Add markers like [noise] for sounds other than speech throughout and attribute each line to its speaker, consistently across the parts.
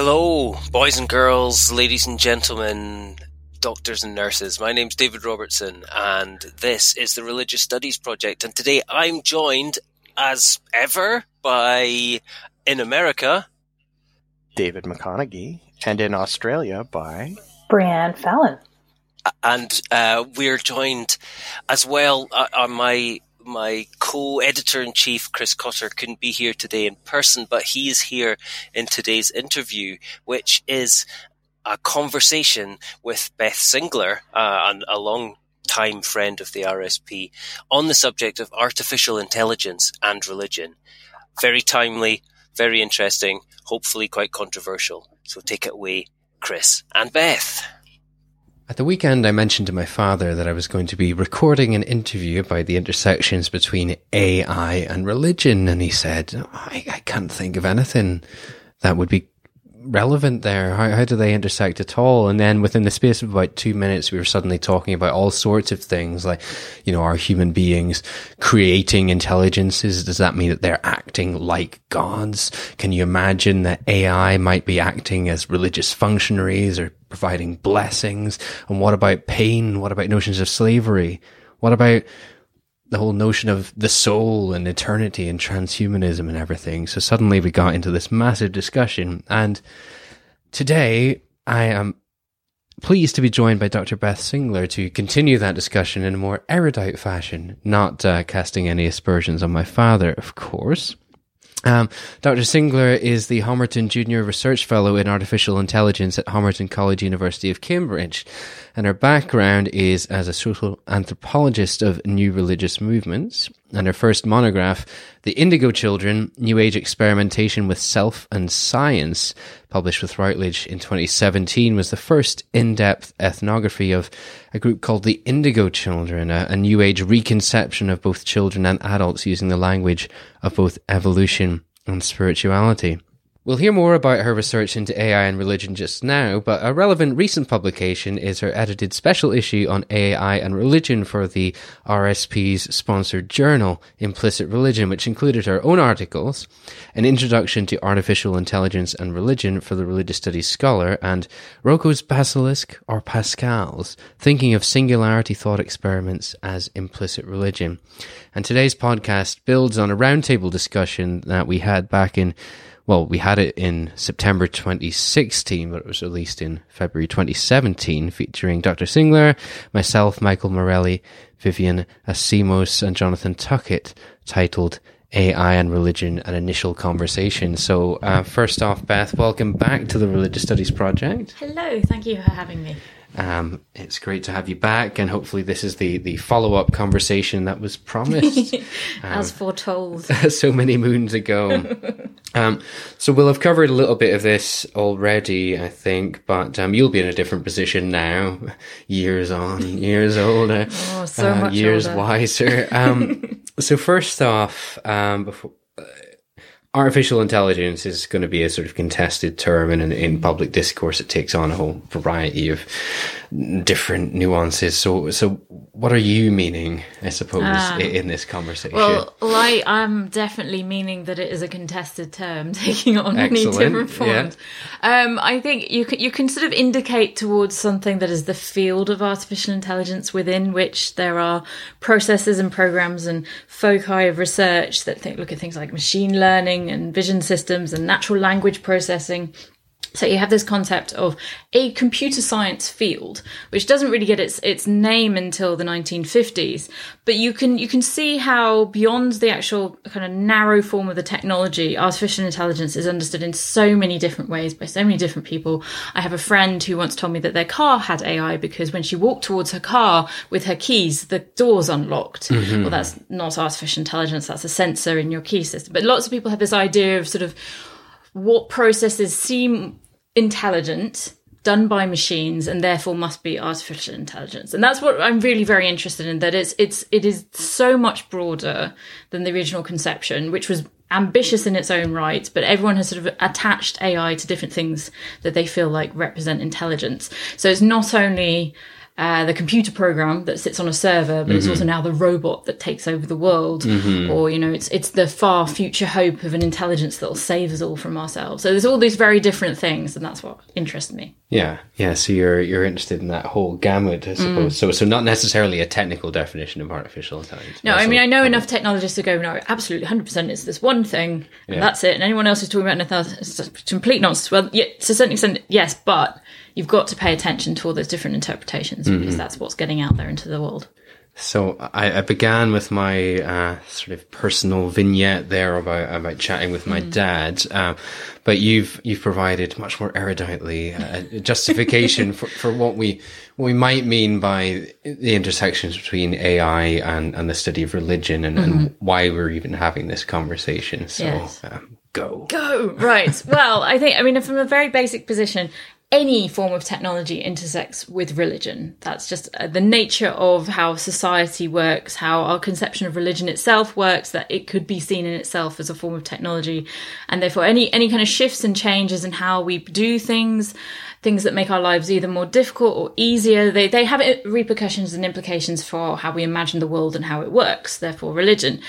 Speaker 1: Hello, boys and girls, ladies and gentlemen, doctors and nurses. My name's David Robertson, and this is the Religious Studies Project. And today I'm joined, as ever, by in America,
Speaker 2: David McConeghy, and in Australia by
Speaker 3: Breann Fallon.
Speaker 1: And uh, we're joined as well uh, on my my co-editor in chief, Chris Cotter, couldn't be here today in person, but he is here in today's interview, which is a conversation with Beth Singler, uh, a long time friend of the RSP, on the subject of artificial intelligence and religion. Very timely, very interesting, hopefully quite controversial. So take it away, Chris and Beth.
Speaker 4: At the weekend, I mentioned to my father that I was going to be recording an interview about the intersections between AI and religion, and he said, oh, I, I can't think of anything that would be relevant there? How, how do they intersect at all? And then within the space of about two minutes, we were suddenly talking about all sorts of things like, you know, are human beings creating intelligences? Does that mean that they're acting like gods? Can you imagine that AI might be acting as religious functionaries or providing blessings? And what about pain? What about notions of slavery? What about the whole notion of the soul and eternity and transhumanism and everything. So suddenly we got into this massive discussion. And today I am pleased to be joined by Dr. Beth Singler to continue that discussion in a more erudite fashion, not uh, casting any aspersions on my father, of course. Um, Dr. Singler is the Homerton Junior Research Fellow in Artificial Intelligence at Homerton College, University of Cambridge. And her background is as a social anthropologist of new religious movements. And her first monograph, The Indigo Children, New Age Experimentation with Self and Science, published with Routledge in 2017, was the first in-depth ethnography of a group called the Indigo Children, a, a New Age reconception of both children and adults using the language of both evolution and spirituality. We'll hear more about her research into AI and religion just now, but a relevant recent publication is her edited special issue on AI and religion for the RSP's sponsored journal, Implicit Religion, which included her own articles, an introduction to artificial intelligence and religion for the religious studies scholar, and Roko's Basilisk or Pascal's, thinking of singularity thought experiments as implicit religion. And today's podcast builds on a roundtable discussion that we had back in well, we had it in September 2016, but it was released in February 2017, featuring Dr. Singler, myself, Michael Morelli, Vivian Asimos, and Jonathan Tuckett, titled AI and Religion, an Initial Conversation. So, uh, first off, Beth, welcome back to the Religious Studies Project.
Speaker 3: Hello, thank you for having me.
Speaker 4: Um, it's great to have you back, and hopefully, this is the, the follow up conversation that was promised, [laughs]
Speaker 3: as um, foretold, [laughs]
Speaker 4: so many moons ago. um, so we'll have covered a little bit of this already, I think, but um, you'll be in a different position now, years on, years older, [laughs]
Speaker 3: oh, so uh,
Speaker 4: years
Speaker 3: older.
Speaker 4: wiser. Um, so first off, um, before artificial intelligence is going to be a sort of contested term and in, in public discourse. It takes on a whole variety of different nuances. So so what are you meaning i suppose um, in this conversation?
Speaker 3: Well, I, i'm definitely meaning that it is a contested term [laughs] taking on many different forms. Yeah. um, i think you can you can sort of indicate towards something that is the field of artificial intelligence within which there are processes and programs and foci of research that think, look at things like machine learning and vision systems and natural language processing. So you have this concept of a computer science field, which doesn't really get its its name until the 1950s. But you can you can see how beyond the actual kind of narrow form of the technology, artificial intelligence is understood in so many different ways by so many different people. I have a friend who once told me that their car had AI because when she walked towards her car with her keys, the doors unlocked. Mm-hmm. Well, that's not artificial intelligence; that's a sensor in your key system. But lots of people have this idea of sort of what processes seem intelligent done by machines and therefore must be artificial intelligence. And that's what i'm really very interested in that it's it's it is so much broader than the original conception which was ambitious in its own right but everyone has sort of attached ai to different things that they feel like represent intelligence. So it's not only uh, the computer program that sits on a server, but mm-hmm. it's also now the robot that takes over the world, mm-hmm. or you know, it's it's the far future hope of an intelligence that will save us all from ourselves. So there's all these very different things, and that's what interests me.
Speaker 4: Yeah, yeah. So you're you're interested in that whole gamut, I suppose. Mm. So so not necessarily a technical definition of artificial intelligence.
Speaker 3: No, I mean I know enough technologists to go, no, absolutely, hundred percent. It's this one thing, and yeah. that's it. And anyone else who's talking about anything else, it's complete nonsense. Well, yeah, to a certain extent, yes, but you've got to pay attention to all those different interpretations mm-hmm. because that's what's getting out there into the world.
Speaker 4: So I, I began with my uh, sort of personal vignette there about about chatting with my mm. dad, uh, but you've you've provided much more eruditely uh, justification for, for what we what we might mean by the intersections between AI and, and the study of religion and, mm-hmm. and why we're even having this conversation. So yes. um, go
Speaker 3: go right. well, I think I mean from a very basic position, any form of technology intersects with religion. That's just uh, the nature of how society works, how our conception of religion itself works, that it could be seen in itself as a form of technology. And therefore any, any kind of shifts and changes in how we do things, things that make our lives either more difficult or easier, they, they have repercussions and implications for how we imagine the world and how it works, therefore religion.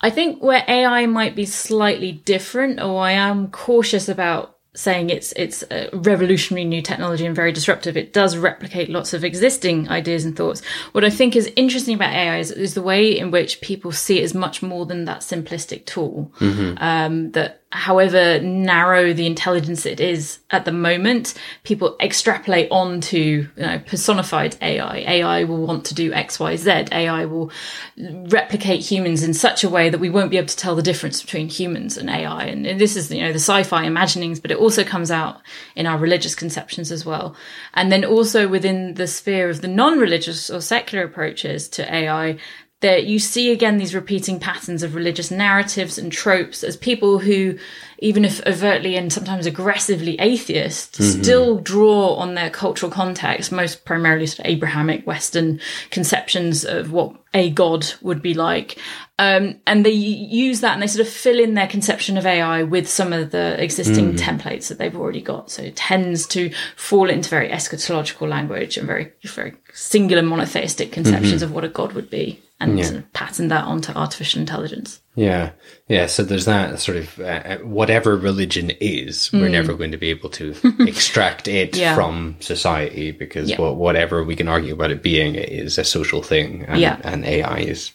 Speaker 3: I think where AI might be slightly different, or I am cautious about saying it's it's a revolutionary new technology and very disruptive. It does replicate lots of existing ideas and thoughts. What I think is interesting about AI is, is the way in which people see it as much more than that simplistic tool. Mm-hmm. Um, that however narrow the intelligence it is at the moment, people extrapolate onto you know, personified AI. AI will want to do X, Y, Z. AI will replicate humans in such a way that we won't be able to tell the difference between humans and AI. And, and this is, you know, the sci-fi imaginings, but it also comes out in our religious conceptions as well. And then also within the sphere of the non-religious or secular approaches to AI, that you see again these repeating patterns of religious narratives and tropes as people who, even if overtly and sometimes aggressively atheist, mm-hmm. still draw on their cultural context, most primarily sort of Abrahamic Western conceptions of what a god would be like. Um, and they use that and they sort of fill in their conception of AI with some of the existing mm. templates that they've already got. So it tends to fall into very eschatological language and very, very singular monotheistic conceptions mm-hmm. of what a god would be and yeah. pattern that onto artificial intelligence.
Speaker 4: Yeah, yeah. So there's that sort of uh, uh whatever religion is, mm. we're never going to be able to [laughs] extract it yeah. from society because yeah. whatever we can argue about it being is a social thing, and, yeah. and AI is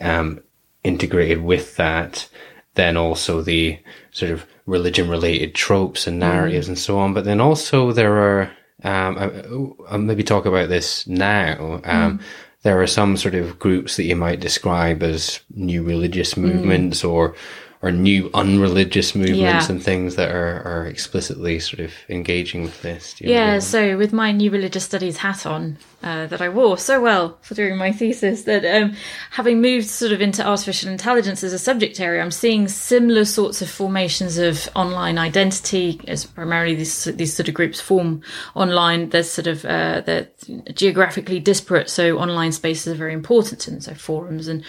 Speaker 4: um, integrated with that. Then also the sort of religion-related tropes and narratives mm. and so on. But then also there are um, I, will maybe talk about this now. Um, mm there are some sort of groups that you might describe as new religious mm. movements mm. or or new unreligious movements yeah. and things that are, are explicitly sort of engaging with this.
Speaker 3: Yeah, so with my new religious studies hat on, uh, that I wore so well for doing my thesis that um, having moved sort of into artificial intelligence as a subject area, I'm seeing similar sorts of formations of online identity as primarily these these sort of groups form online. There's sort of uh, they're geographically disparate, so online spaces are very important, and so forums and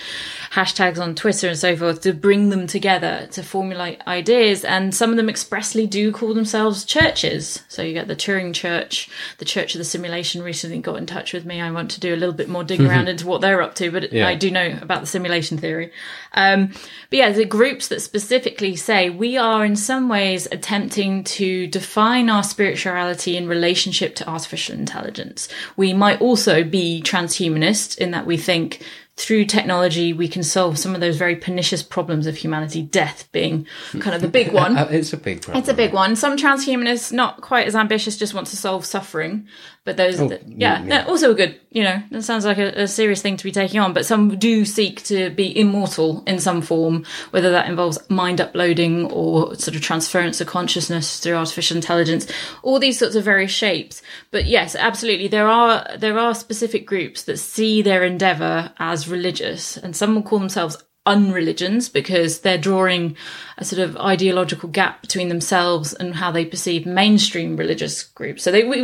Speaker 3: hashtags on Twitter and so forth to bring them together to formulate ideas. And some of them expressly do call themselves churches. So you get the Turing Church, the Church of the Simulation recently got in touch touch with me. I want to do a little bit more dig around [laughs] into what they're up to, but yeah. I do know about the simulation theory. Um, but yeah, the groups that specifically say we are in some ways attempting to define our spirituality in relationship to artificial intelligence. We might also be transhumanist in that we think through technology, we can solve some of those very pernicious problems of humanity, death being kind of the big one. [laughs]
Speaker 4: it's a big problem.
Speaker 3: It's a big one. Some transhumanists, not quite as ambitious, just want to solve suffering. But those, oh, that, yeah, yeah. also good. You know, that sounds like a, a, serious thing to be taking on. But some do seek to be immortal in some form, whether that involves mind uploading or sort of transference of consciousness through artificial intelligence. All these sorts of various shapes. But yes, absolutely, there are there are specific groups that see their endeavor as religious, and some will call themselves unreligions because they're drawing a sort of ideological gap between themselves and how they perceive mainstream religious groups. So they, we,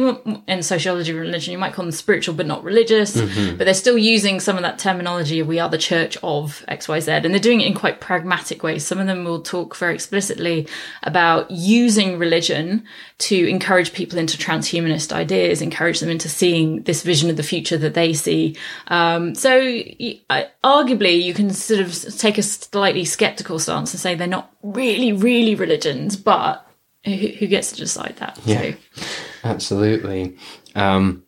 Speaker 3: in sociology of religion, you might call them spiritual but not religious, mm-hmm. but they're still using some of that terminology of we are the church of XYZ. And they're doing it in quite pragmatic ways. Some of them will talk very explicitly about using religion to encourage people into transhumanist ideas, encourage them into seeing this vision of the future that they see. Um, so arguably you can sort of take a slightly skeptical stance and say they're not really, really religions, but who, who gets to decide that?
Speaker 4: Yeah, so. absolutely. Um,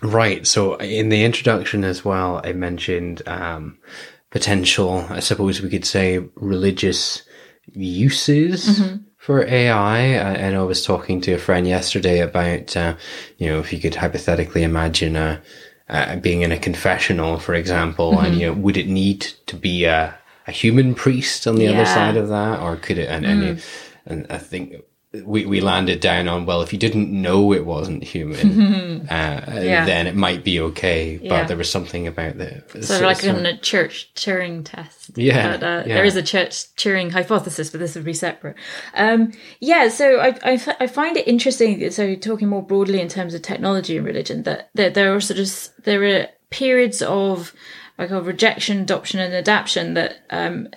Speaker 4: right. So in the introduction as well, I mentioned um, potential, I suppose we could say, religious uses. Mm-hmm. For AI, I, I, know I was talking to a friend yesterday about, uh, you know, if you could hypothetically imagine a, uh, being in a confessional, for example, mm-hmm. and you know, would it need to be a, a human priest on the yeah. other side of that, or could it? And, mm. and, and I think we, we landed down on well, if you didn't know it wasn't human, [laughs] uh, yeah. then it might be okay. But yeah. there was something about the
Speaker 3: so, so like in a church Turing test.
Speaker 4: Yeah,
Speaker 3: but, uh, yeah, there is a church Turing hypothesis, but this would be separate. Um, yeah, so I, I, I find it interesting. So talking more broadly in terms of technology and religion, that, that there are sort of there are periods of like a rejection, adoption, and adaptation. That um,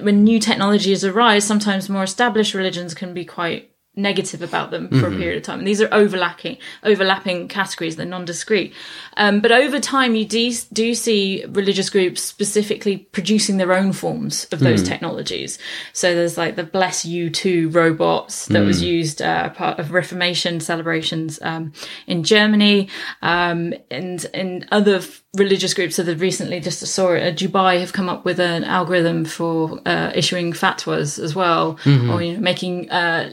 Speaker 3: when new technologies arise, sometimes more established religions can be quite negative about them for mm-hmm. a period of time. And these are overlapping overlapping categories, they're non-discrete. Um, but over time, you do, do see religious groups specifically producing their own forms of those mm. technologies. So there's like the BlessU-2 robots that mm. was used uh, part of Reformation celebrations um, in Germany, um, and in other religious groups that have recently just saw it. Uh, Dubai have come up with an algorithm for uh, issuing fatwas as well, mm-hmm. or you know, making uh,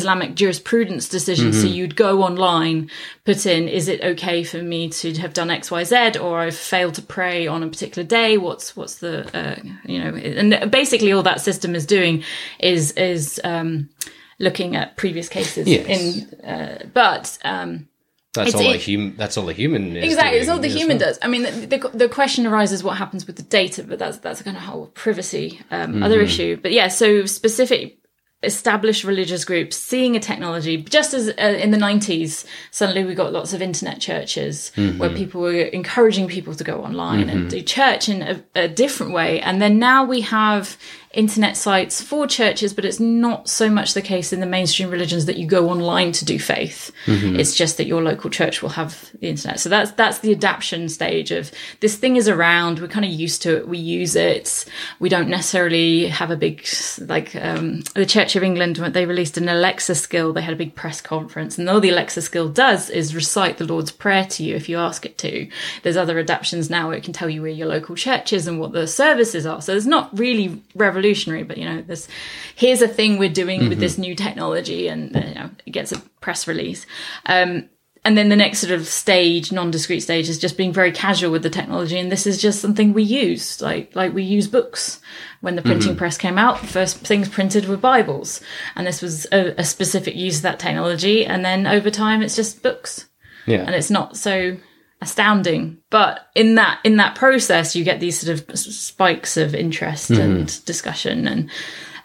Speaker 3: Islamic jurisprudence decision. Mm-hmm. So you'd go online, put in, is it okay for me to have done X, Y, Z, or I've failed to pray on a particular day? What's what's the uh, you know? And basically, all that system is doing is is um, looking at previous cases
Speaker 4: yes.
Speaker 3: in, uh, but. Um,
Speaker 4: that's all it, a human. That's all the human.
Speaker 3: exactly, it's all the human well. does. I mean, the, the, the, question arises: what happens with the data? But that's that's a kind of whole privacy um, mm-hmm. other issue. But yeah, so specific established religious groups seeing a technology just as uh, in the 90s suddenly we got lots of internet churches mm-hmm. where people were encouraging people to go online mm-hmm. and do church in a, a, different way and then now we have internet sites for churches, but it's not so much the case in the mainstream religions that you go online to do faith. Mm-hmm. It's just that your local church will have the internet. So that's that's the adaptation stage of this thing is around. We're kind of used to it. We use it. We don't necessarily have a big like um, the Church of England when they released an Alexa skill. They had a big press conference, and all the Alexa skill does is recite the Lord's Prayer to you if you ask it to. There's other adaptations now where it can tell you where your local church is and what the services are. So there's not really revolutionary, but you know, this here's a thing we're doing mm-hmm. with this new technology, and you know, it gets a press release. Um, and then the next sort of stage, non-discrete stage, is just being very casual with the technology, and this is just something we use, like like we use books. When the printing mm-hmm. press came out, the first things printed were Bibles, and this was a, a specific use of that technology. And then over time, it's just books,
Speaker 4: yeah,
Speaker 3: and it's not so astounding. But in that in that process, you get these sort of spikes of interest mm-hmm. and discussion, and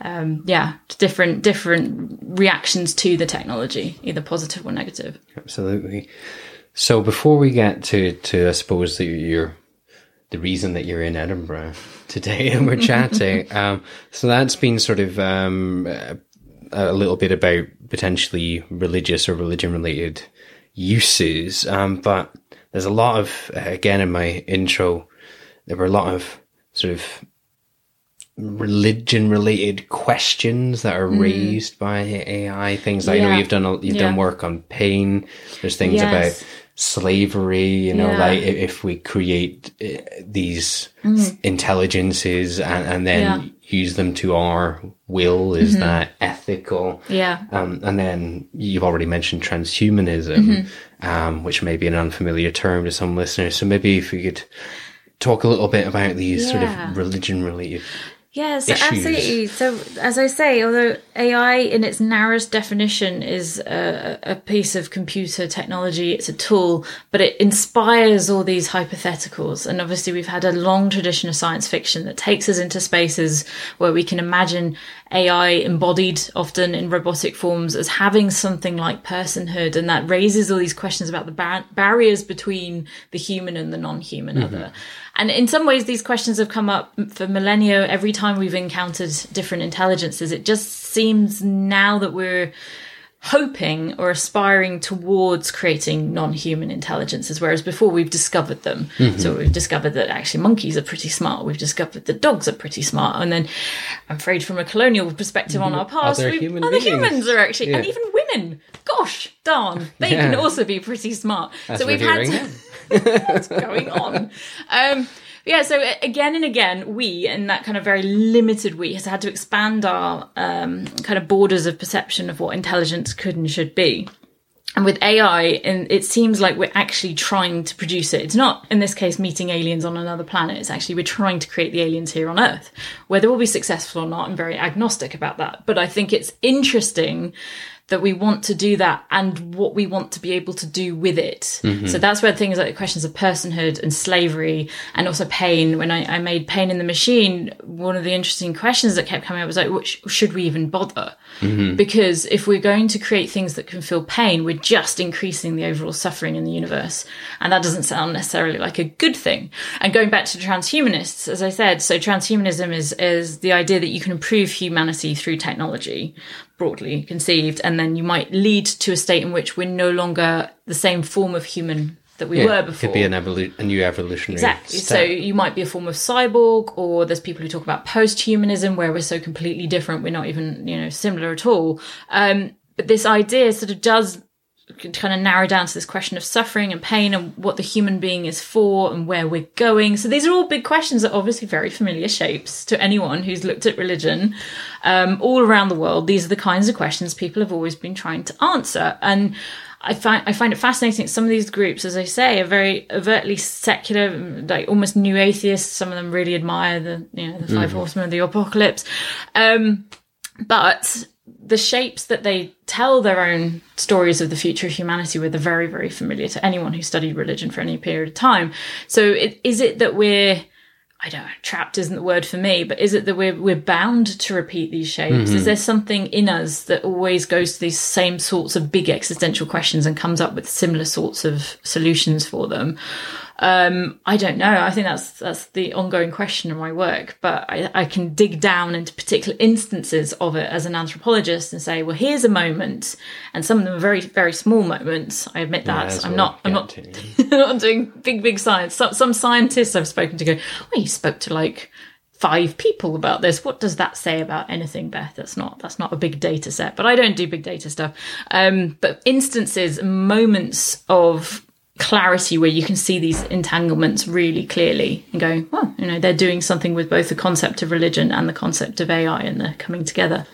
Speaker 3: um, yeah, different different reactions to the technology, either positive or negative.
Speaker 4: Absolutely. So before we get to to I suppose that you're the reason that you're in Edinburgh [laughs] today and we're [laughs] chatting, um, so that's been sort of um, a little bit about potentially religious or religion related uses, um, but there's a lot of again in my intro there were a lot of sort of religion related questions that are mm. raised by AI things yeah. I know you've done you've yeah. done work on pain there's things yes. about slavery you know yeah. like if we create uh, these mm. intelligences and, and then use them to our will is mm-hmm. that ethical
Speaker 3: yeah
Speaker 4: um, and then you've already mentioned transhumanism mm-hmm. um, which may be an unfamiliar term to some listeners so maybe if we could talk a little bit about these yeah. sort of religion related
Speaker 3: Yeah, so absolutely. So, as I say, although AI in its narrowest definition is a, a, piece of computer technology, it's a tool, but it inspires all these hypotheticals. And obviously, we've had a long tradition of science fiction that takes us into spaces where we can imagine AI embodied often in robotic forms as having something like personhood. And that raises all these questions about the bar- barriers between the human and the non human mm-hmm. other. And in some ways, these questions have come up for millennia every time we've encountered different intelligences. It just seems now that we're hoping or aspiring towards creating non-human intelligences whereas before we've discovered them mm-hmm. so we've discovered that actually monkeys are pretty smart we've discovered that dogs are pretty smart and then i'm afraid from a colonial perspective on our past other, human other humans are actually yeah. and even women gosh darn they yeah. can also be pretty smart
Speaker 4: That's so we've had to,
Speaker 3: what's going on um, yeah, so again and again, we, and that kind of very limited we, has had to expand our um, kind of borders of perception of what intelligence could and should be. And with AI, and it seems like we're actually trying to produce it. It's not, in this case, meeting aliens on another planet. It's actually we're trying to create the aliens here on Earth. Whether we'll be successful or not, I'm very agnostic about that. But I think it's interesting that we want to do that and what we want to be able to do with it. Mm-hmm. So that's where things like questions of personhood and slavery and also pain. When I, I, made Pain in the Machine, one of the interesting questions that kept coming up was like, should we even bother? Mm-hmm. Because if we're going to create things that can feel pain, we're just increasing the overall suffering in the universe. And that doesn't sound necessarily like a good thing. And going back to transhumanists, as I said, so transhumanism is, is the idea that you can improve humanity through technology broadly conceived, and then you might lead to a state in which we're no longer the same form of human that we yeah, were before.
Speaker 4: Could be an evolu- a new evolutionary.
Speaker 3: Exactly. Step. So you might be a form of cyborg, or there's people who talk about post-humanism, where we're so completely different, we're not even you know similar at all. Um, but this idea sort of does kind of narrow down to this question of suffering and pain and what the human being is for and where we're going. So these are all big questions that obviously very familiar shapes to anyone who's looked at religion um, all around the world. These are the kinds of questions people have always been trying to answer. And I find I find it fascinating. Some of these groups, as I say, are very overtly secular, like almost new atheists. Some of them really admire the you know the 5 mm horsemen of the apocalypse. Um, but the shapes that they tell their own stories of the future of humanity with are very, very familiar to anyone who studied religion for any period of time. So it, is it that we're, I don't know, trapped isn't the word for me, but is it that we're, we're bound to repeat these shapes? Mm-hmm. Is there something in us that always goes to these same sorts of big existential questions and comes up with similar sorts of solutions for them? Um, I don't know. I think that's that's the ongoing question in my work. But I, I can dig down into particular instances of it as an anthropologist and say, well, here's a moment, and some of them are very very small moments. I admit that. Yeah, I'm not. I'm not. [laughs] not doing big big science. Some, some scientists I've spoken to go, well, you spoke to like five people about this. What does that say about anything, Beth? That's not that's not a big data set, but I don't do big data stuff. Um, but instances, moments of clarity where you can see these entanglements really clearly and going, well, you know, they're doing something with both the concept of religion and the concept of AI and they're coming together.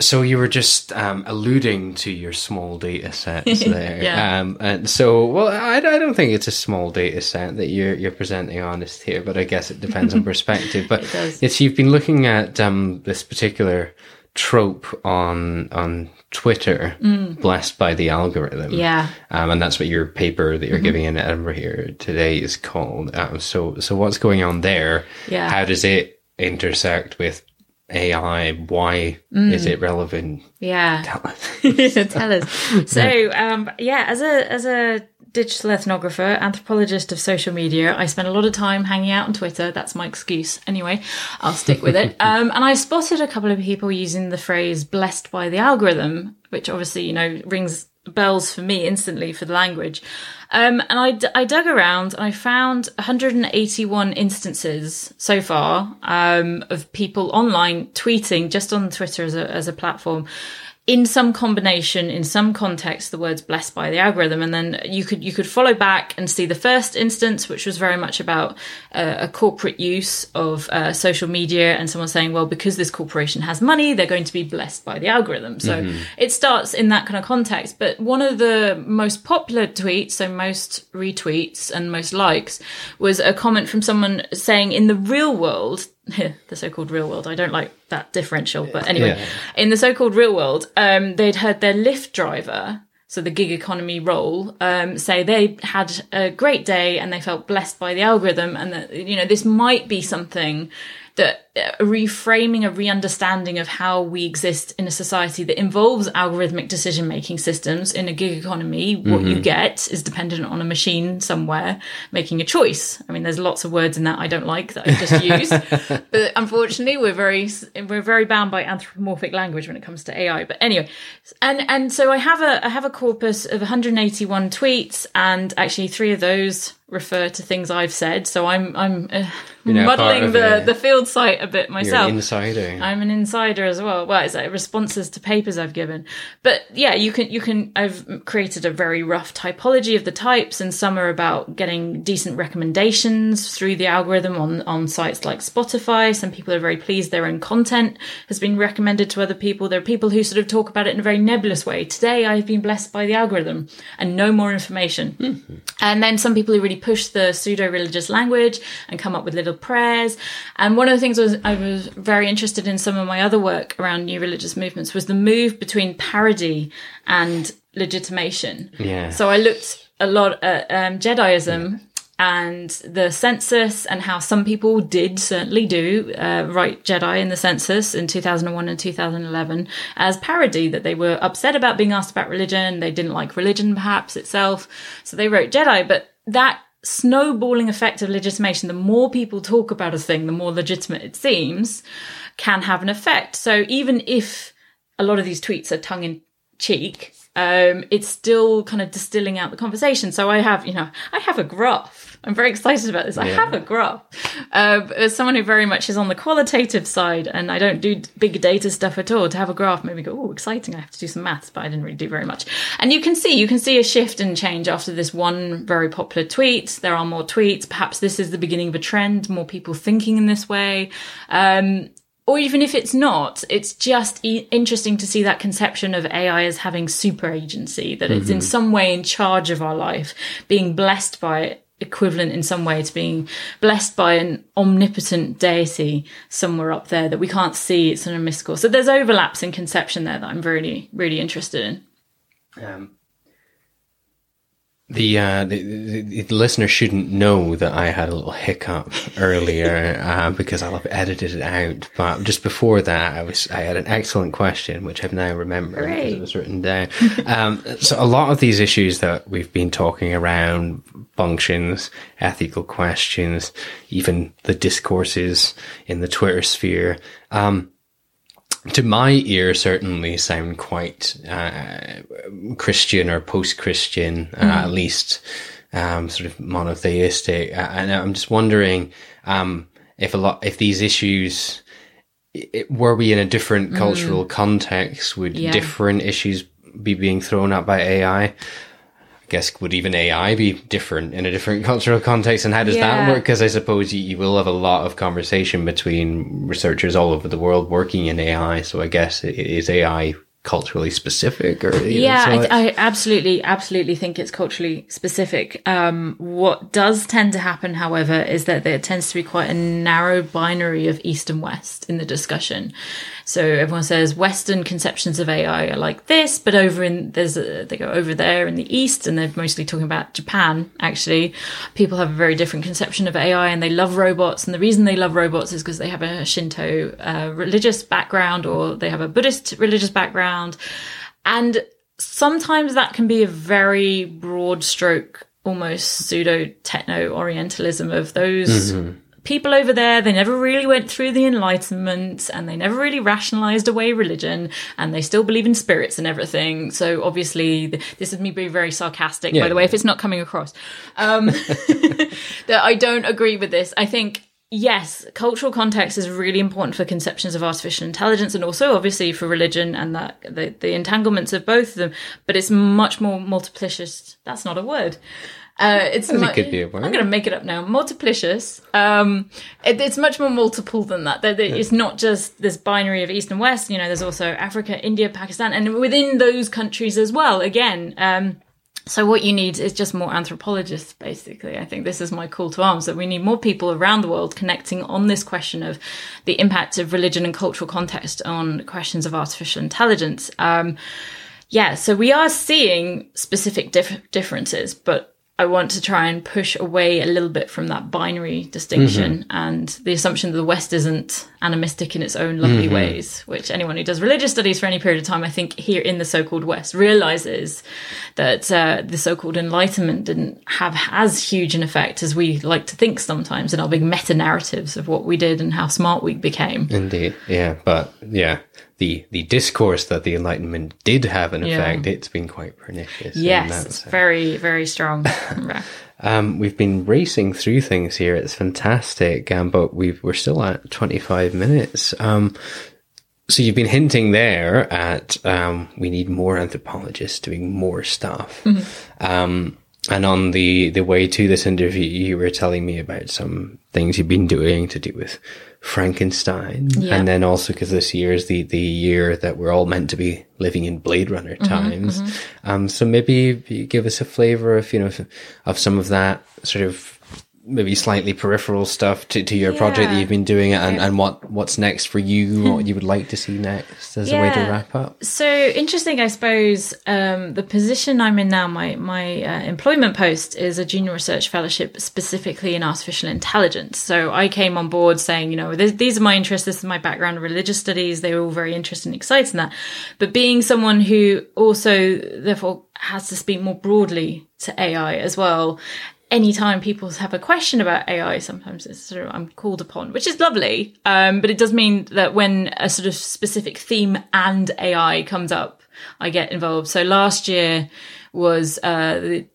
Speaker 4: So you were just um, alluding to your small data sets [laughs] there. yeah. Um, and so, well, I, I, don't think it's a small data set that you're you're presenting honest here, but I guess it depends on [laughs] perspective. But it it's you've been looking at um, this particular trope on on Twitter, mm. blessed by the algorithm.
Speaker 3: Yeah,
Speaker 4: um, and that's what your paper that you're mm-hmm. giving in Edinburgh here today is called. Um, so, so what's going on there?
Speaker 3: Yeah,
Speaker 4: how does it intersect with AI? Why mm. is it relevant?
Speaker 3: Yeah,
Speaker 4: tell us. [laughs]
Speaker 3: tell us. [laughs] So, um, yeah, as a as a digital ethnographer, anthropologist of social media. I spend a lot of time hanging out on Twitter. That's my excuse. Anyway, I'll stick with it. [laughs] Um, and I spotted a couple of people using the phrase blessed by the algorithm, which obviously, you know, rings bells for me instantly for the language. Um, and I, d- I dug around and I found 181 instances so far um, of people online tweeting just on Twitter as a, as a platform in some combination, in some context, the words blessed by the algorithm. And then you could, you could follow back and see the first instance, which was very much about uh, a corporate use of uh, social media and someone saying, well, because this corporation has money, they're going to be blessed by the algorithm. So mm-hmm. it starts in that kind of context. But one of the most popular tweets, so most retweets and most likes was a comment from someone saying in the real world, the so-called real world. I don't like that differential, but anyway, yeah. in the so-called real world, um, they'd heard their Lyft driver, so the gig economy role, um, say they had a great day and they felt blessed by the algorithm, and that you know this might be something that a reframing, a re-understanding of how we exist in a society that involves algorithmic decision-making systems in a gig economy. Mm-hmm. What you mm-hmm. get is dependent on a machine somewhere making a choice. I mean, there's lots of words in that I don't like that I just [laughs] used, but unfortunately, we're very we're very bound by anthropomorphic language when it comes to AI. But anyway, and and so I have a I have a corpus of 181 tweets, and actually three of those refer to things I've said. So I'm I'm uh, muddling the, the field site a bit myself.
Speaker 4: You're an insider.
Speaker 3: I'm an insider as well. Well, it's like responses to papers I've given. But yeah, you can you can I've created a very rough typology of the types and some are about getting decent recommendations through the algorithm on on sites like Spotify. Some people are very pleased their own content has been recommended to other people. There are people who sort of talk about it in a very nebulous way. Today I've been blessed by the algorithm and no more information. Mm-hmm. And then some people who really push the pseudo religious language and come up with little prayers. And one of the things was I was very interested in some of my other work around new religious movements was the move between parody and legitimation.
Speaker 4: Yeah.
Speaker 3: So I looked a lot at um, Jediism. Yeah and the census and how some people did certainly do uh, write Jedi in the census in 2001 and 2011 as parody that they were upset about being asked about religion. They didn't like religion perhaps itself. So they wrote Jedi, but that snowballing effect of legitimation, the more people talk about a thing, the more legitimate it seems, can have an effect. So even if a lot of these tweets are tongue in cheek, um, it's still kind of distilling out the conversation. So I have, you know, I have a graph. I'm very excited about this. Yeah. I have a graph. Uh, as someone who very much is on the qualitative side, and I don't do big data stuff at all, to have a graph made me go, "Oh, exciting! I have to do some maths," but I didn't really do very much. And you can see, you can see a shift and change after this one very popular tweet. There are more tweets. Perhaps this is the beginning of a trend. More people thinking in this way. Um, or even if it's not, it's just e- interesting to see that conception of AI as having super agency, that mm-hmm. it's in mm-hmm. some way in charge of our life, being blessed by it, equivalent in some way to being blessed by an omnipotent deity somewhere up there that we can't see. It's in a mystical. So there's overlaps in conception there that I'm really, really interested in. Um,
Speaker 4: the, uh, the, the, the listener shouldn't know that I had a little hiccup [laughs] earlier uh, because I'll have edited it out. But just before that, I was I had an excellent question which I've now remembered because it was written down. [laughs] um, so a lot of these issues that we've been talking around functions, ethical questions, even the discourses in the Twitter sphere. Um, to my ear, certainly sound quite uh, Christian or post-Christian, uh, mm. at least um, sort of monotheistic. Uh, and I'm just wondering um, if a lot, if these issues, it, were we in a different mm. cultural mm. context, would yeah. different issues be being thrown at by AI? Guess would even AI be different in a different [laughs] cultural context? And how does yeah. that work? Because I suppose you, you, will have a lot of conversation between researchers all over the world working in AI. So I guess is AI culturally specific or
Speaker 3: yeah know, so I, I, absolutely absolutely think it's culturally specific um, what does tend to happen however is that there tends to be quite a narrow binary of east and west in the discussion so everyone says Western conceptions of AI are like this, but over in there's a, they go over there in the East, and they're mostly talking about Japan. Actually, people have a very different conception of AI, and they love robots. And the reason they love robots is because they have a Shinto uh, religious background, or they have a Buddhist religious background, and sometimes that can be a very broad stroke almost pseudo techno orientalism of those mm-hmm people over there, they never really went through the Enlightenment and they never really rationalized away religion and they still believe in spirits and everything. So obviously, this is me being very sarcastic, yeah. by the way, if it's not coming across. Um, [laughs] that I don't agree with this. I think yes, cultural context is really important for conceptions of artificial intelligence and also obviously for religion and that the, the entanglements of both of them, but it's much more multiplicious. That's not a word. Uh, it's mu- could be a word. I'm going to make it up now. Multiplicious. Um, it, it's much more multiple than that. It's not just this binary of East and West. You know, there's also Africa, India, Pakistan, and within those countries as well. Again, um, So what you need is just more anthropologists, basically. I think this is my call to arms that we need more people around the world connecting on this question of the impact of religion and cultural context on questions of artificial intelligence. Um, yeah, so we are seeing specific dif- differences, but I want to try and push away a little bit from that binary distinction mm-hmm. and the assumption that the West isn't animistic in its own lovely mm-hmm. ways, which anyone who does religious studies for any period of time, I think, here in the so called West realizes that uh, the so called Enlightenment didn't have as huge an effect as we like to think sometimes in our big meta narratives of what we did and how smart we became.
Speaker 4: Indeed. Yeah. But yeah, the the discourse that the Enlightenment did have an effect, yeah. it's been quite pernicious.
Speaker 3: Yes, it's very very strong. [laughs]
Speaker 4: um, we've been racing through things here. It's fantastic, um, but we we're still at twenty five minutes. Um, so you've been hinting there at um, we need more anthropologists doing more stuff. Mm-hmm. Um, and on the the way to this interview, you were telling me about some things you've been doing to do with Frankenstein, yeah. and then also because this year is the the year that we're all meant to be living in Blade Runner mm-hmm, times. Mm-hmm. Um, so maybe give us a flavor of you know of some of that sort of maybe slightly peripheral stuff to, to your yeah. project that you've been doing and, yeah. and what what's next for you [laughs] what you would like to see next as yeah. a way to wrap up
Speaker 3: so interesting i suppose um, the position i'm in now my my uh, employment post is a junior research fellowship specifically in artificial intelligence so i came on board saying you know these are my interests this is my background religious studies they were all very interested and excited in that but being someone who also therefore has to speak more broadly to ai as well anytime people have a question about AI, sometimes it's sort of I'm called upon, which is lovely. Um, but it does mean that when a sort of specific theme and AI comes up, I get involved. So last year was uh, the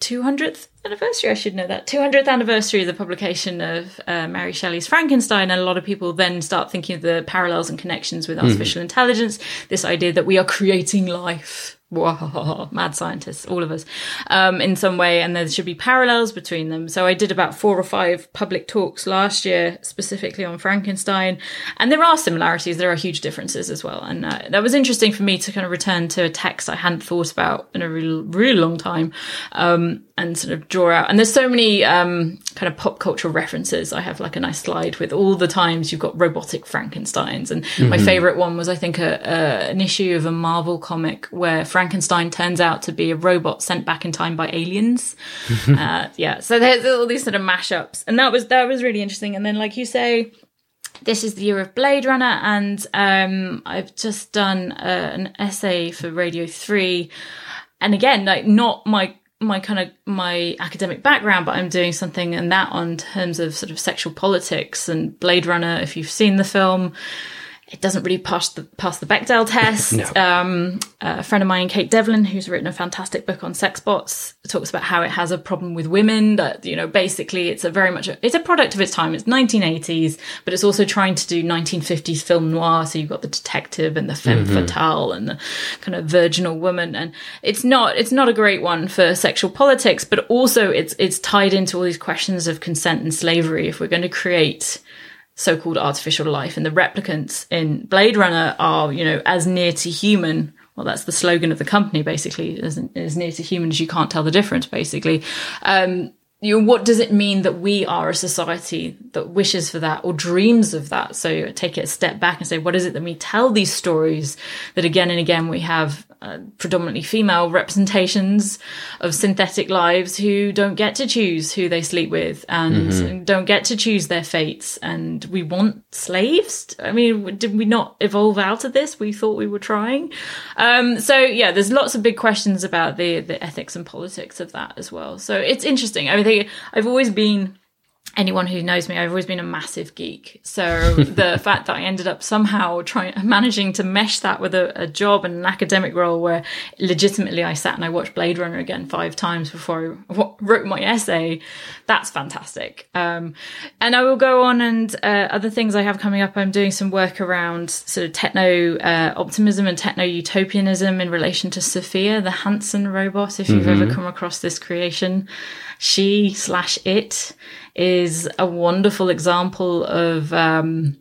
Speaker 3: 200th anniversary. I should know that 200th anniversary of the publication of uh, Mary Shelley's Frankenstein, and a lot of people then start thinking of the parallels and connections with artificial mm. intelligence. This idea that we are creating life mad scientists, all of us, um, in some way, and there should be parallels between them. So I did about four or five public talks last year, specifically on Frankenstein, and there are similarities. There are huge differences as well, and uh, that was interesting for me to kind of return to a text I hadn't thought about in a really, really long time, um, and sort of draw out. And there's so many um, kind of pop culture references. I have like a nice slide with all the times you've got robotic Frankenstein's, and mm-hmm. my favorite one was I think a, a, an issue of a Marvel comic where. Frankenstein turns out to be a robot sent back in time by aliens. [laughs] uh, yeah, so there's all these sort of mashups, and that was that was really interesting. And then, like you say, this is the year of Blade Runner, and um, I've just done uh, an essay for Radio Three, and again, like not my my kind of my academic background, but I'm doing something in that on terms of sort of sexual politics and Blade Runner. If you've seen the film, it doesn't really pass the pass the Bechdel test. no. um, a friend of mine, Kate Devlin, who's written a fantastic book on sex bots, talks about how it has a problem with women. That you know, basically, it's a very much a, it's a product of its time. It's 1980s, but it's also trying to do 1950s film noir. So you've got the detective and the femme mm-hmm. fatale and the kind of virginal woman, and it's not it's not a great one for sexual politics, but also it's it's tied into all these questions of consent and slavery. If we're going to create so-called artificial life and the replicants in Blade Runner are, you know, as near to human. Well, that's the slogan of the company, basically, as, as near to human as you can't tell the difference, basically. Um, you know, what does it mean that we are a society that wishes for that or dreams of that? So take it a step back and say, what is it that we tell these stories that again and again we have uh, predominantly female representations of synthetic lives who don't get to choose who they sleep with and mm-hmm. don't get to choose their fates. And we want slaves. I mean, did we not evolve out of this? We thought we were trying. Um, so yeah, there's lots of big questions about the, the ethics and politics of that as well. So it's interesting. I think I've always been anyone who knows me, I've always been a massive geek. So the [laughs] fact that I ended up somehow trying, managing to mesh that with a, a, job and an academic role where legitimately I sat and I watched Blade Runner again five times before I wrote my essay, that's fantastic. Um, and I will go on and uh, other things I have coming up. I'm doing some work around sort of techno uh, optimism and techno utopianism in relation to Sophia, the Hanson robot. If you've mm-hmm. ever come across this creation, she slash it is a wonderful example of um,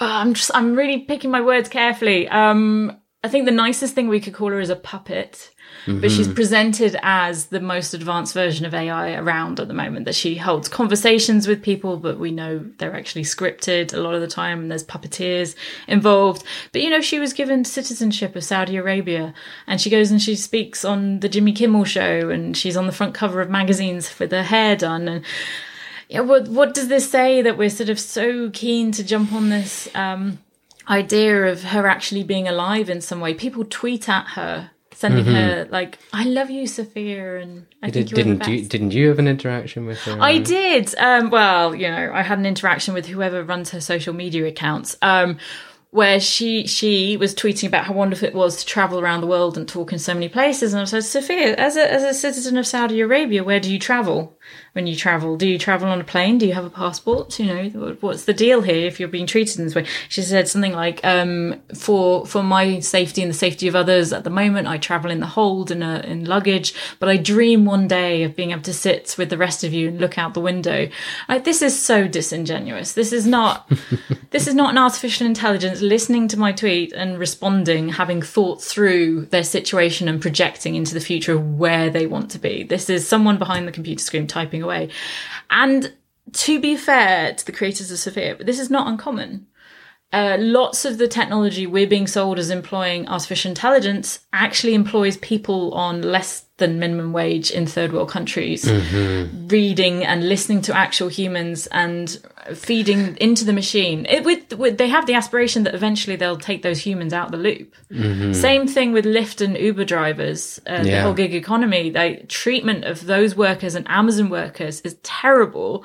Speaker 3: oh, I'm just I'm really picking my words carefully. Um, I think the nicest thing we could call her is a puppet, mm-hmm. but she's mm-hmm. presented as the most advanced version of AI around at the moment. That she holds conversations with people, but we know they're actually scripted a lot of the time, and there's puppeteers involved. But you know, she was given citizenship of Saudi Arabia, and she goes and she speaks on the Jimmy Kimmel show, and she's on the front cover of magazines with her hair done, and yeah, what what does this say that we're sort of so keen to jump on this? Um, idea of her actually being alive in some way. People tweet at her, sending mm-hmm. her like, "I love you, Sophia," and I
Speaker 4: did,
Speaker 3: think
Speaker 4: didn't you didn't you have an interaction with her?
Speaker 3: I did. Um, well, you know, I had an interaction with whoever runs her social media accounts. Um, where she she was tweeting about how wonderful it was to travel around the world and talk in so many places, and I said, Sophia, as a as a citizen of Saudi Arabia, where do you travel? When you travel? Do you travel on a plane? Do you have a passport? You know, what's the deal here if you're being treated in this way? She said something like, um, for, for my safety and the safety of others at the moment, I travel in the hold in a, in luggage, but I dream one day of being able to sit with the rest of you and look out the window. Like, this is so disingenuous. This is not, [laughs] this is not an artificial intelligence listening to my tweet and responding, having thought through their situation and projecting into the future of where they want to be. This is someone behind the computer screen typing away. And to be fair to the creators of Sophia, this is not uncommon. Uh, lots of the technology we're being sold as employing artificial intelligence actually employs people on less than minimum wage in third world countries, mm-hmm. reading and listening to actual humans and feeding into the machine. It, with, with, they have the aspiration that eventually they'll take those humans out the loop. Mm-hmm. Same thing with Lyft and Uber drivers, uh, yeah. the whole gig economy. The treatment of those workers and Amazon workers is terrible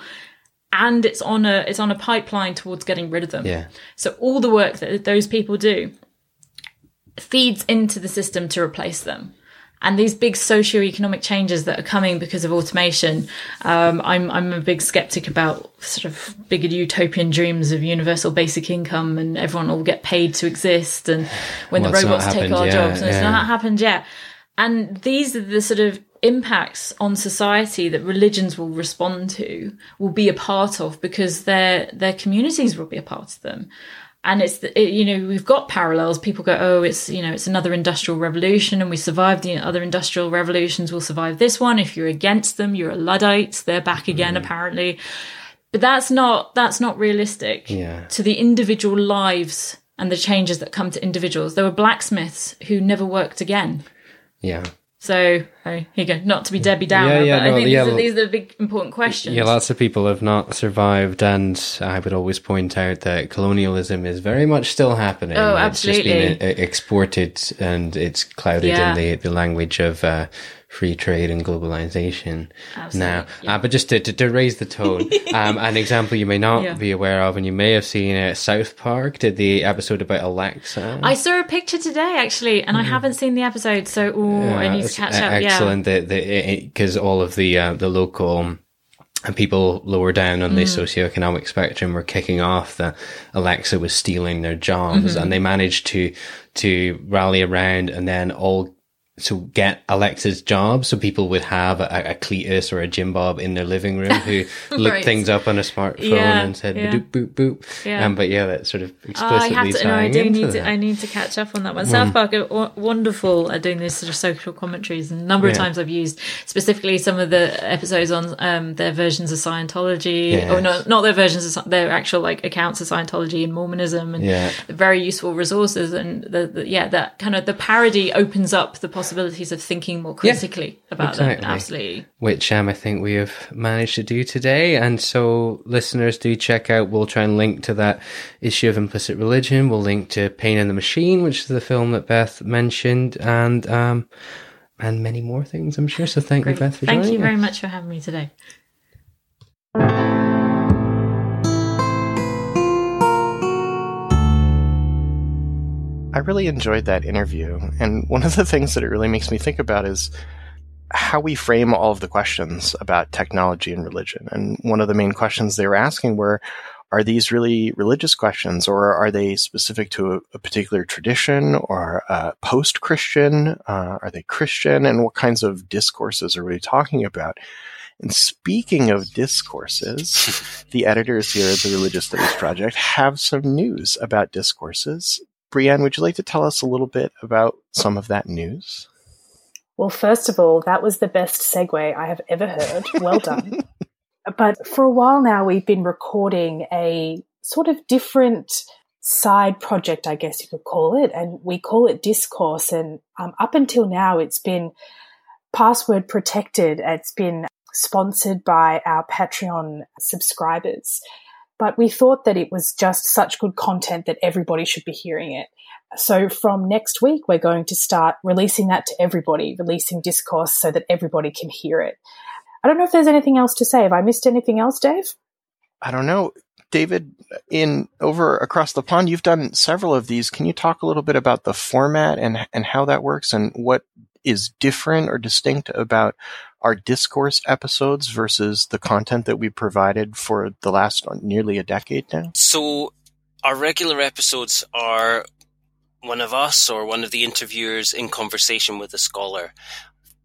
Speaker 3: and it's on a it's on a pipeline towards getting rid of them.
Speaker 4: Yeah.
Speaker 3: So all the work that those people do feeds into the system to replace them. And these big socio-economic changes that are coming because of automation, um, I'm I'm a big skeptic about sort of bigger utopian dreams of universal basic income and everyone will get paid to exist and when well, the robots take our jobs and yeah. it's not happened yet. And these are the sort of impacts on society that religions will respond to will be a part of because their their communities will be a part of them and it's the, it, you know we've got parallels. People go oh it's you know it's another industrial revolution and we survived the other industrial revolutions. We'll survive this one. If you're against them you're a luddite they're back again mm. apparently. But that's not that's not realistic
Speaker 4: yeah.
Speaker 3: to the individual lives and the changes that come to individuals. There were blacksmiths who never worked again.
Speaker 4: Yeah
Speaker 3: so here you go. Not to be Debbie Downer, yeah, yeah, but no, I think yeah, these, are, these, are, the big important questions.
Speaker 4: Yeah, lots of people have not survived, and I would always point out that colonialism is very much still happening.
Speaker 3: Oh, absolutely.
Speaker 4: It's just been exported, and it's clouded in the the language of uh, free trade and globalization Absolutely, now. Yeah. Uh, but just to, to, to, raise the tone, [laughs] um, an example you may not yeah. be aware of, and you may have seen uh, South Park did the episode about Alexa.
Speaker 3: I saw a picture today actually, and mm. I mm-hmm. haven't seen the episode, so ooh, yeah, I need to catch up.
Speaker 4: Excellent, because all of the uh, the local and people lower down on the mm. socioeconomic spectrum were kicking off that Alexa was stealing their jobs, mm-hmm. and they managed to to rally around and then all to get Alexa's job. So people would have a, a Cletus or a Jim Bob in their living room who [laughs] right. looked things up on a smartphone yeah, and said yeah. boop boop boop. Yeah. Um, but yeah, that's sort of explicitly oh, I have to, no, I do
Speaker 3: need
Speaker 4: to.
Speaker 3: I need to catch up on that one. Mm. South Park are wonderful at doing these sort of social commentaries. And a number of times I've used specifically some of the episodes on um, their versions of Scientology. Yes. Or not not their versions of their actual like accounts of Scientology and Mormonism and very useful resources. And the, the, yeah, that kind of the parody opens up the possibilities of thinking more critically yeah, about exactly. them. Absolutely.
Speaker 4: Which um, I think we have managed to do today. And so listeners do check out, we'll try and link to that issue of implicit religion. We'll link to Pain in the Machine, which is the film that Beth mentioned, and um, and many more things, I'm sure. So thank Great. you, Beth, for
Speaker 3: thank
Speaker 4: joining
Speaker 3: Thank you very much for having me today.
Speaker 2: Really enjoyed that interview. And one of the things that it really makes me think about is how we frame all of the questions about technology and religion. And one of the main questions they were asking were, are these really religious questions or are they specific to a, a particular tradition or uh, post Christian? Uh, are they Christian? And what kinds of discourses are we talking about? And speaking of discourses, [laughs] the editors here at the Religious Studies Project have some news about discourses Breann, would you like to tell us a little bit about some of that news?
Speaker 5: Well, first of all, that was the best segue I have ever heard. Well done. [laughs] but for a while now, we've been recording a sort of different side project, I guess you could call it, and we call it Discourse. And um, up until now, it's been password protected. It's been sponsored by our Patreon subscribers. But we thought that it was just such good content that everybody should be hearing it. So from next week, we're going to start releasing that to everybody, releasing discourse so that everybody can hear it. I don't know if there's anything else to say. Have I missed anything else, Dave?
Speaker 2: I don't know. David, in over across the pond, you've done several of these. Can you talk a little bit about the format and and how that works and what is different or distinct about our discourse episodes versus the content that we provided for the last nearly a decade now?
Speaker 1: So, our regular episodes are one of us or one of the interviewers in conversation with a scholar.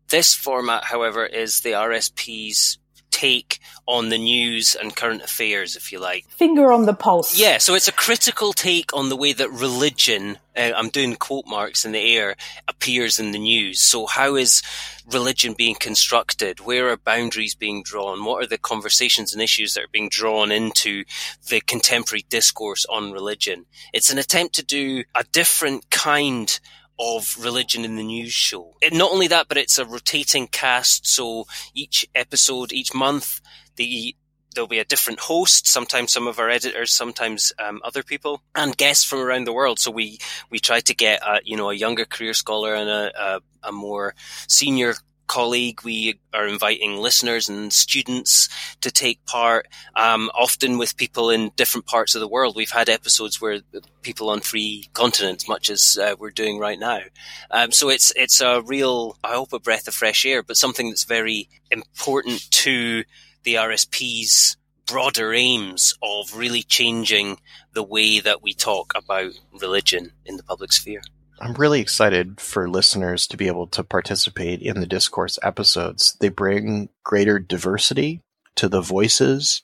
Speaker 1: This format, however, is the RSP's take on the news and current affairs, if you like.
Speaker 5: Finger on the pulse.
Speaker 1: Yeah, so it's a critical take on the way that religion, uh, I'm doing quote marks in the air, appears in the news. So how is religion being constructed? Where are boundaries being drawn? What are the conversations and issues that are being drawn into the contemporary discourse on religion? It's an attempt to do a different kind of religion in the news show. And not only that, but it's a rotating cast. So each episode, each month, the there'll be a different host. Sometimes some of our editors, sometimes um, other people, and guests from around the world. So we we try to get a, you know a younger career scholar and a, a, a more senior colleague. We are inviting listeners and students to take part, um, often with people in different parts of the world. We've had episodes where people on three continents, much as uh, we're doing right now. Um, so it's it's a real, I hope, a breath of fresh air, but something that's very important to the RSP's broader aims of really changing the way that we talk about religion in the public sphere.
Speaker 2: I'm really excited for listeners to be able to participate in the discourse episodes. They bring greater diversity to the voices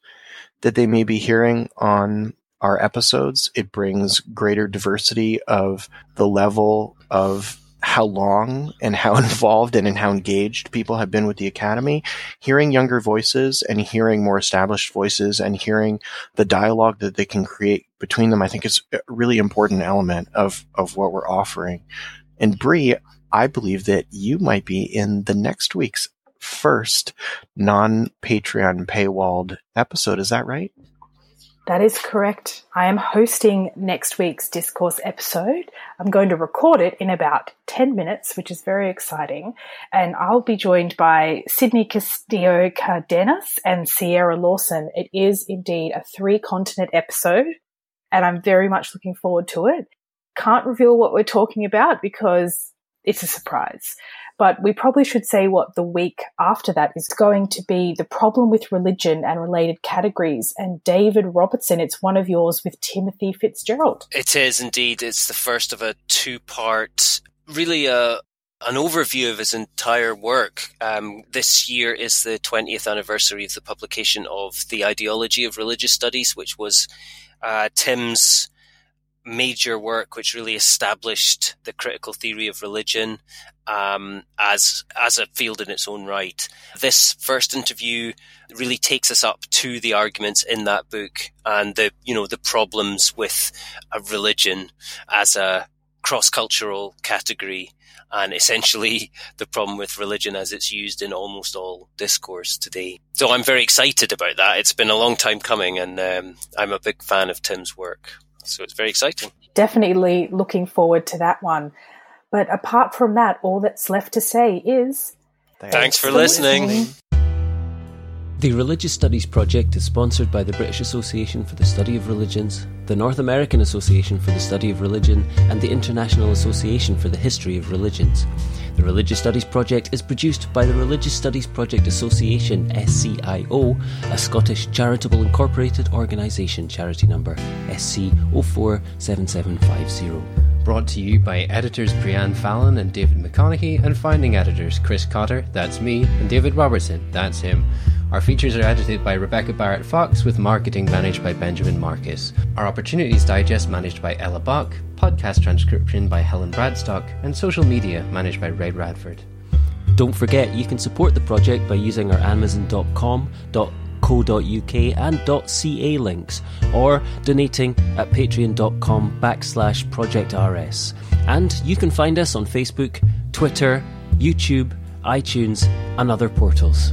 Speaker 2: that they may be hearing on our episodes. It brings greater diversity of the level of how long and how [laughs] involved and, and how engaged people have been with the academy, hearing younger voices and hearing more established voices and hearing the dialogue that they can create between them, I think is a really important element of, of what we're offering. And Bree, I believe that you might be in the next week's first non Patreon paywalled episode. Is that right?
Speaker 5: That is correct. I am hosting next week's discourse episode. I'm going to record it in about 10 minutes, which is very exciting. And I'll be joined by Sydney Castillo Cardenas and Sierra Lawson. It is indeed a three continent episode, and I'm very much looking forward to it. Can't reveal what we're talking about because it's a surprise. But we probably should say what the week after that is going to be the problem with religion and related categories. And David Robertson, it's one of yours with Timothy Fitzgerald.
Speaker 1: It is indeed. It's the first of a two part, really a, an overview of his entire work. Um, this year is the 20th anniversary of the publication of The Ideology of Religious Studies, which was uh, Tim's major work which really established the critical theory of religion um, as as a field in its own right. This first interview really takes us up to the arguments in that book and the you know the problems with a religion as a cross cultural category and essentially [laughs] the problem with religion as it's used in almost all discourse today. So I'm very excited about that. It's been a long time coming, and um, I'm a big fan of Tim's work. So it's very exciting.
Speaker 5: Definitely looking forward to that one. But apart from that, all that's left to say is
Speaker 1: thanks, thanks for, for listening. listening.
Speaker 6: The Religious Studies Project is sponsored by the British Association for the Study of Religions, the North American Association for the Study of Religion, and the International Association for the History of Religions. The Religious Studies Project is produced by the Religious Studies Project Association SCIO, a Scottish charitable incorporated organisation charity number SC047750.
Speaker 4: Brought to you by editors Breann Fallon and David McConeghy, and founding editors Chris Cotter, that's me, and David Robertson, that's him. Our features are edited by Rebecca Barrett Fox, with marketing managed by Benjamin Marcus. Our Opportunities Digest managed by Ella Bach, podcast transcription by Helen Bradstock, and social media managed by Ray Radford.
Speaker 6: Don't forget, you can support the project by using our Amazon.com, co.uk and .ca links, or donating at patreon.com backslash projectrs. And you can find us on Facebook, Twitter, YouTube, iTunes, and other portals.